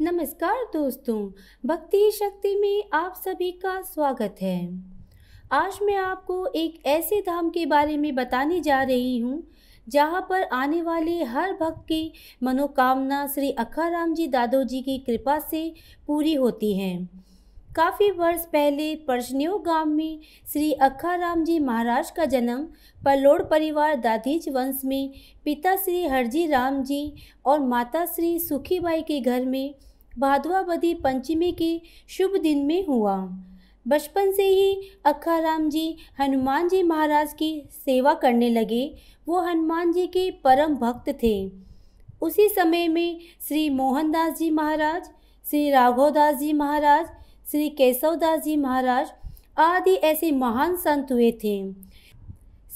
नमस्कार दोस्तों, भक्ति शक्ति में आप सभी का स्वागत है। आज मैं आपको एक ऐसे धाम के बारे में बताने जा रही हूँ, जहाँ पर आने वाले हर भक्त की मनोकामना श्री अखाराम जी दादो जी की कृपा से पूरी होती हैं। काफ़ी वर्ष पहले परसनियो गाँव में श्री अखाराम जी महाराज का जन्म पलोड़ परिवार दादीज वंश में पिता श्री हरजी राम जी और माता श्री सुखीबाई के घर में भादवावधी पंचमी के शुभ दिन में हुआ। बचपन से ही अखाराम जी हनुमान जी महाराज की सेवा करने लगे। वो हनुमान जी के परम भक्त थे। उसी समय में श्री मोहनदास जी महाराज, श्री राघवदास जी महाराज, श्री केशवदास जी महाराज आदि ऐसे महान संत हुए थे।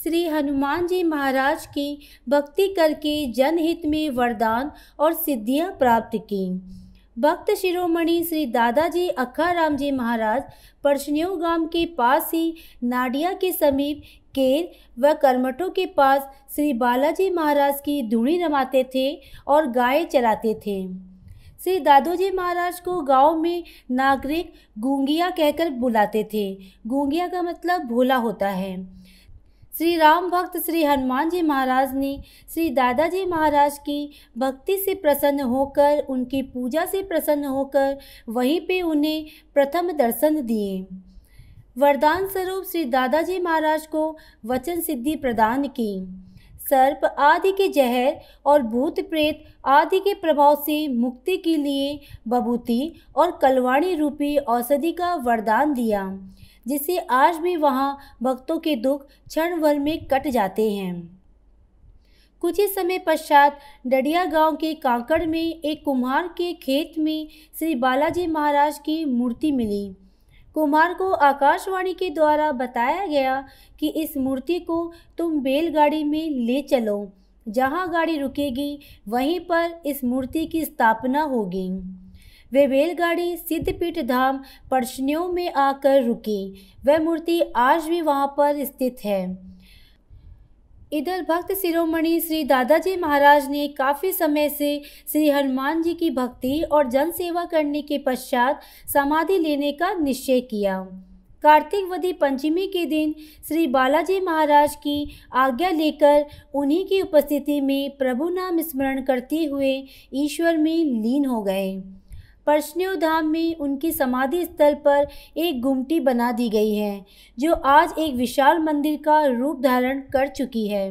श्री हनुमान जी महाराज की भक्ति करके जनहित में वरदान और सिद्धियाँ प्राप्त की। भक्त शिरोमणि श्री दादाजी अखाराम जी महाराज परसनियों गाँव के पास ही नाडिया के समीप केर व करमठों के पास श्री बालाजी महाराज की धुनी रमाते थे और गाय चराते थे। श्री दादोजी महाराज को गाँव में नागरिक गूंगिया कहकर बुलाते थे। गूंगिया का मतलब भोला होता है। श्री राम भक्त श्री हनुमान जी महाराज ने श्री दादाजी महाराज की भक्ति से प्रसन्न होकर, उनकी पूजा से प्रसन्न होकर वहीं पे उन्हें प्रथम दर्शन दिए। वरदान स्वरूप श्री दादाजी महाराज को वचन सिद्धि प्रदान की। सर्प आदि के जहर और भूत प्रेत आदि के प्रभाव से मुक्ति के लिए बबूती और कलवाणी रूपी औषधि का वरदान दिया। जिससे आज भी वहाँ भक्तों के दुख क्षण भर में कट जाते हैं। कुछ ही समय पश्चात डडिया गाँव के कांकड़ में एक कुम्हार के खेत में श्री बालाजी महाराज की मूर्ति मिली। कुमार को आकाशवाणी के द्वारा बताया गया कि इस मूर्ति को तुम बैलगाड़ी में ले चलो, जहाँ गाड़ी रुकेगी, वहीं पर इस मूर्ति की स्थापना होगी। वे बैलगाड़ी सिद्धपीठ धाम परसनियों में आकर रुकी। वह मूर्ति आज भी वहाँ पर स्थित है। इधर भक्त शिरोमणि श्री दादाजी महाराज ने काफ़ी समय से श्री हनुमान जी की भक्ति और जन सेवा करने के पश्चात समाधि लेने का निश्चय किया। कार्तिक वधि पंचमी के दिन श्री बालाजी महाराज की आज्ञा लेकर उन्हीं की उपस्थिति में प्रभु नाम स्मरण करते हुए ईश्वर में लीन हो गए। परसनियों धाम में उनकी समाधि स्थल पर एक गुमटी बना दी गई है, जो आज एक विशाल मंदिर का रूप धारण कर चुकी है।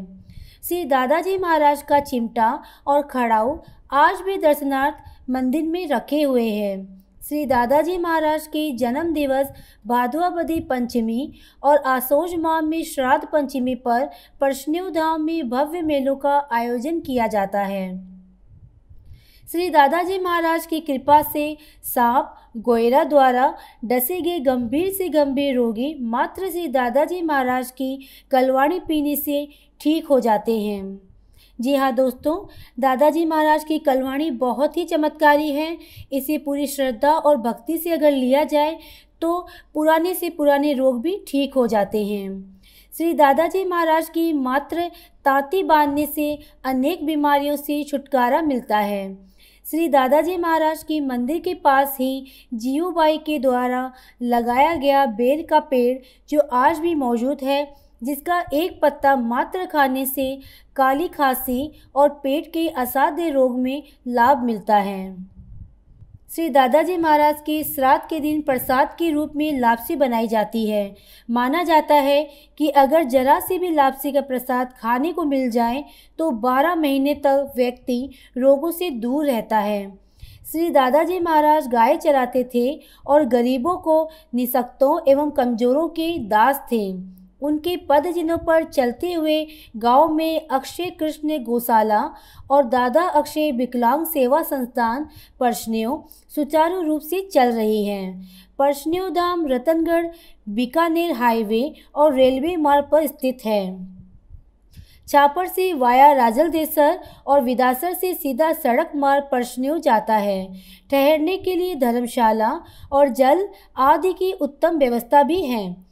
श्री दादाजी महाराज का चिमटा और खड़ाऊ आज भी दर्शनार्थ मंदिर में रखे हुए हैं। श्री दादाजी महाराज के जन्म दिवस भादुआबदी पंचमी और आसोज माह में श्राद्ध पंचमी पर परसनियों धाम में भव्य मेलों का आयोजन किया जाता है। श्री दादाजी महाराज की कृपा से सांप गोयरा द्वारा डसे गए गंभीर से गंभीर रोगी मात्र श्री दादाजी महाराज की कलवाणी पीने से ठीक हो जाते हैं। जी हाँ दोस्तों, दादाजी महाराज की कलवाणी बहुत ही चमत्कारी है। इसे पूरी श्रद्धा और भक्ति से अगर लिया जाए तो पुराने से पुराने रोग भी ठीक हो जाते हैं। श्री दादाजी महाराज की मात्र तांती बांधने से अनेक बीमारियों से छुटकारा मिलता है। श्री दादाजी महाराज के मंदिर के पास ही जीवबाई के द्वारा लगाया गया बेर का पेड़, जो आज भी मौजूद है, जिसका एक पत्ता मात्र खाने से काली खांसी और पेट के असाध्य रोग में लाभ मिलता है। श्री दादाजी महाराज के श्राद्ध के दिन प्रसाद के रूप में लापसी बनाई जाती है। माना जाता है कि अगर जरा सी भी लापसी का प्रसाद खाने को मिल जाए तो 12 महीने तक व्यक्ति रोगों से दूर रहता है। श्री दादाजी महाराज गाय चराते थे और गरीबों को निसक्तों एवं कमजोरों के दास थे। उनके पद जिनों पर चलते हुए गाँव में अक्षय कृष्ण गौशाला और दादा अक्षय विकलांग सेवा संस्थान परसनियों सुचारू रूप से चल रही हैं। परसनियों धाम रतनगढ़, बीकानेर हाईवे और रेलवे मार्ग पर स्थित है। छापर से वाया राजलदेसर और विदासर से सीधा सड़क मार्ग परसनियों जाता है। ठहरने के लिए धर्मशाला और जल आदि की उत्तम व्यवस्था भी है।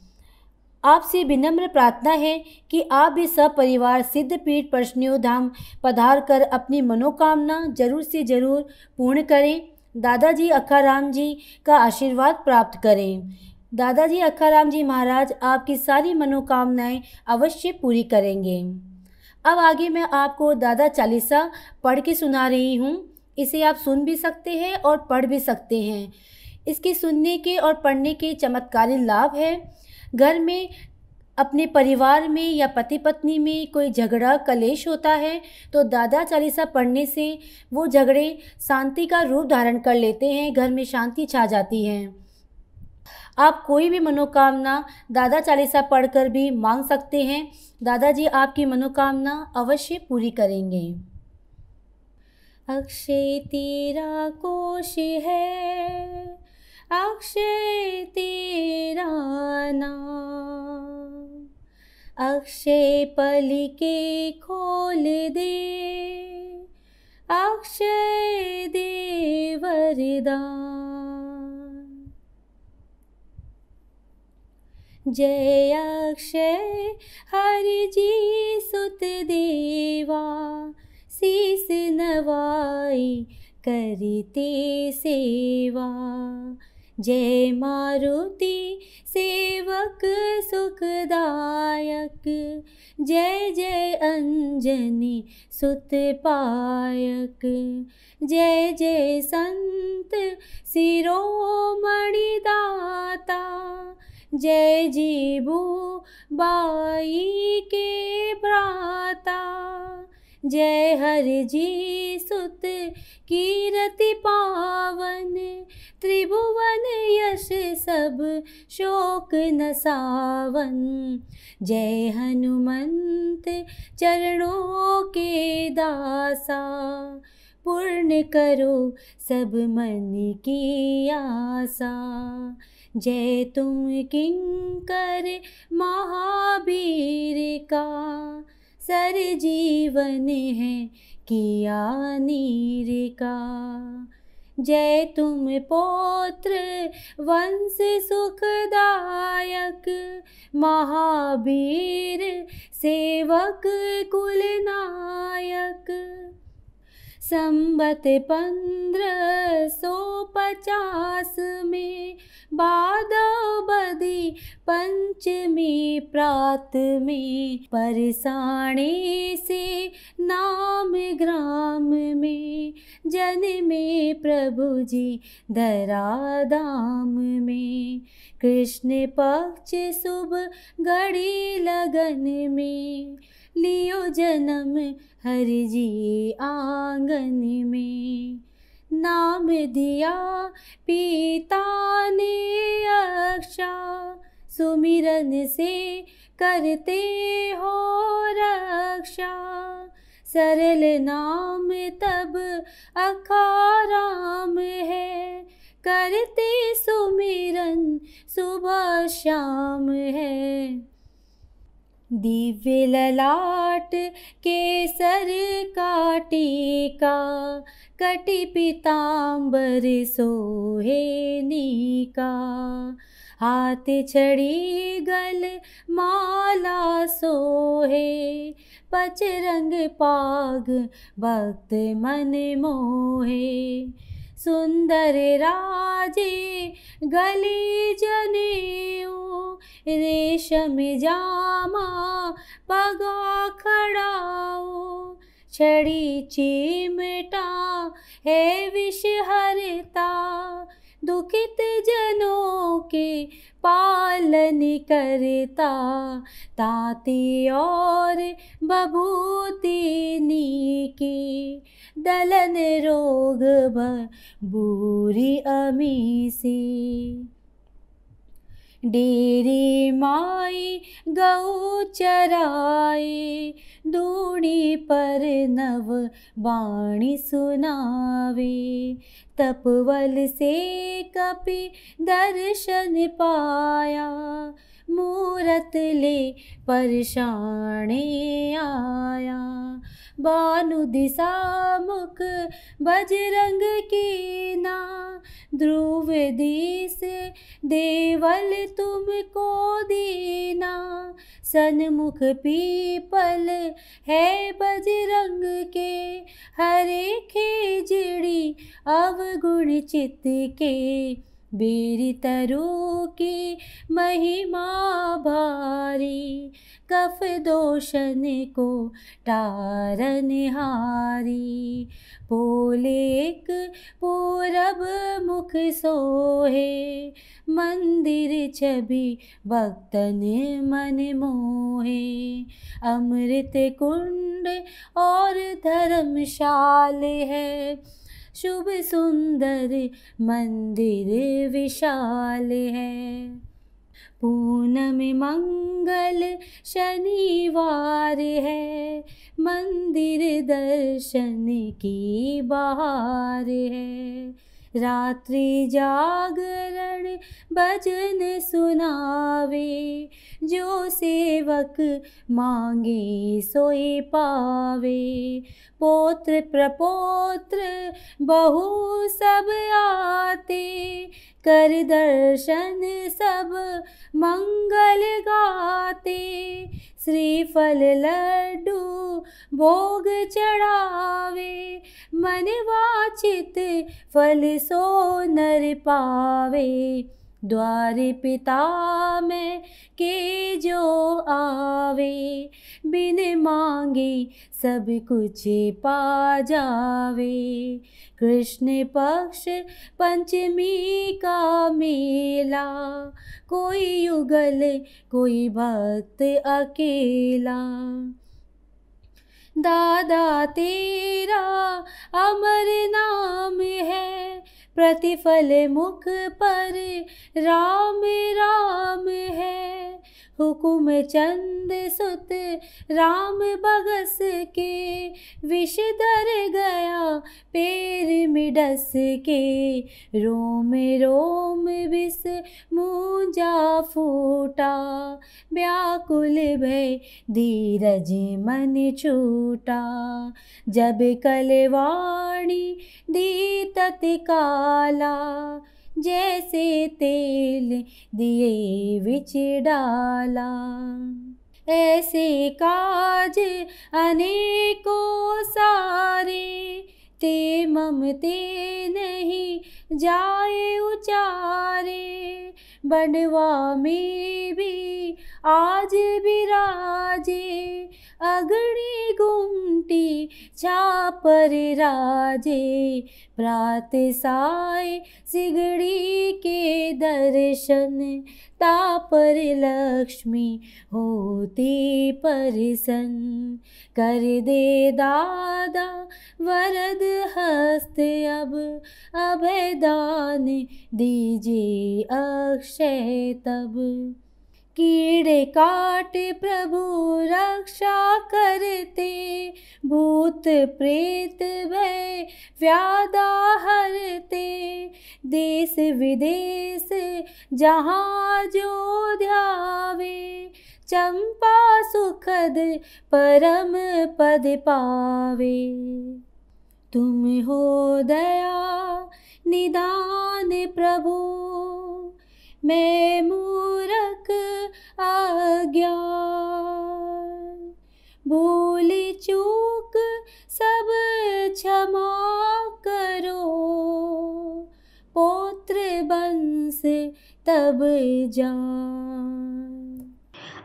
आपसे विनम्र प्रार्थना है कि आप भी सब परिवार सिद्धपीठ, प्रश्नियों, धाम पधार कर अपनी मनोकामना ज़रूर से ज़रूर पूर्ण करें। दादाजी अखाराम जी का आशीर्वाद प्राप्त करें। दादाजी अखाराम जी महाराज आपकी सारी मनोकामनाएँ अवश्य पूरी करेंगे। अब आगे मैं आपको दादा चालीसा पढ़ के सुना रही हूँ। इसे आप सुन भी सकते हैं और पढ़ भी सकते हैं। इसके सुनने के और पढ़ने के चमत्कारी लाभ है। घर में, अपने परिवार में या पति पत्नी में कोई झगड़ा, कलेश होता है तो दादा चालीसा पढ़ने से वो झगड़े शांति का रूप धारण कर लेते हैं, घर में शांति छा जाती है। आप कोई भी मनोकामना दादा चालीसा पढ़कर भी मांग सकते हैं। दादाजी आपकी मनोकामना अवश्य पूरी करेंगे। अक्षय तेरा कोश है। अक्षय अक्षय पलिके खोल दे। अक्षय दे वरदान जय अक्षय, हरि जी, सुत देवा, शीस नवाई, करते सेवा। जय मारुति सेवक सुखदायक। जय जय अंजनी सुत पायक। जय जय संत सिरोमणि दाता। जय जीबू बाई के भ्राता। जय हर जी सुत कीरति पावन, त्रिभुवन यश सब शोक सावन। जय हनुमंत चरणों के दासा, पूर्ण करो सब मन की आशा। जय तुम किंकर का सर जीवन है किया नीर का। जय तुम पौत्र, वंश सुखदायक, महावीर, सेवक कुल नायक। संबत पंद्रह सौ पचास में बदी पंचमी प्रात में परसाणे से नाम ग्राम में जन में प्रभु जी धरा धाम में। कृष्ण पक्ष शुभ घड़ी लगन में, लियो जन्म हरि जी आँगन में। नाम दिया पिता ने अक्षा सुमिरन से करते हो रक्षा। सरल नाम तब अखाराम है। करते सुमिरन सुबह शाम है। दिव्य ललाट केसर का टीका कटि पीताम्बर सोहे नीका। हाथ छड़ी गल माला सोहे, पचरंग पाग भक्त मन मोहे। सुंदर राजे गली जनेऊ, रेशम जामा पगा खड़ाओ छड़ी चिमटा है विष हरता दुखित जनों के पालन करता ताती और बबूती नीकी, दलन रोग बूरी अमी सी डेरी माई गौ चराए दूड़ी पर नव बाणी सुनावे। तपवल कपि दर्शन पाया मूरत ले परशाणे आया। बानु दिशा मुख बजरंग की ना। ध्रुव देश देवल तुमको दीना। सनमुख पीपल है बजरंग के। हरे खेजड़ी अवगुण चित्त के। बेरी तरु की महिमा भारी, कफ दोषन को टारन हारी। पोलेक पूरब मुख सोहे, मंदिर छवि भक्तन मन मोहे। अमृत कुंड और धर्मशाल है शुभ सुंदर मंदिर विशाल है। पूनम मंगल शनिवार है। मंदिर दर्शन की बहार है। रात्रि जागरण भजन सुनावे। जो सेवक मांगे सोए पावे। पोत्र प्रपोत्र बहु सब आते। कर दर्शन सब मंगल गाते। श्रीफल लड्डू भोग चढ़ावे मन वाचित फल सो नर पावे द्वार पिता में के जो आवे, बिन मांगे सब कुछ पा जावे। कृष्ण पक्ष पंचमी का मेला, कोई युगल, कोई भक्त अकेला। दादा तेरा अमर नाम है प्रतिफल मुख पर राम राम है। हुकुम चंद सुत राम बगस के, विष धर गया पैर में डस के। रोम रोम विष मुंजा फूटा, व्याकुल भय धीरज मन छूटा। जब कलवाणी दी तत्काला जैसे तेल दिए विच डाला। ऐसे काज अनेकों सारे, ते ममते नहीं जाए उचारे। बनवा में भी आज विराजे अग्नि गुमटी छापर राजे। प्रात साय सिगड़ी के दर्शन, तापर लक्ष्मी होती परसन। कर दे दादा वरद हस्त, अब अभयदान दीजिए अक्षय तब। कीड़े काट प्रभु रक्षा करते, भूत प्रेत भय व्यादा हरते। देश विदेश जहाँ जो ध्यावे, चंपा सुखद परम पद पावे। तुम हो दया, निदान प्रभु। मैं मूरख आज्ञा। भूल चूक सब क्षमा करो। पौत्र बंस तब जान।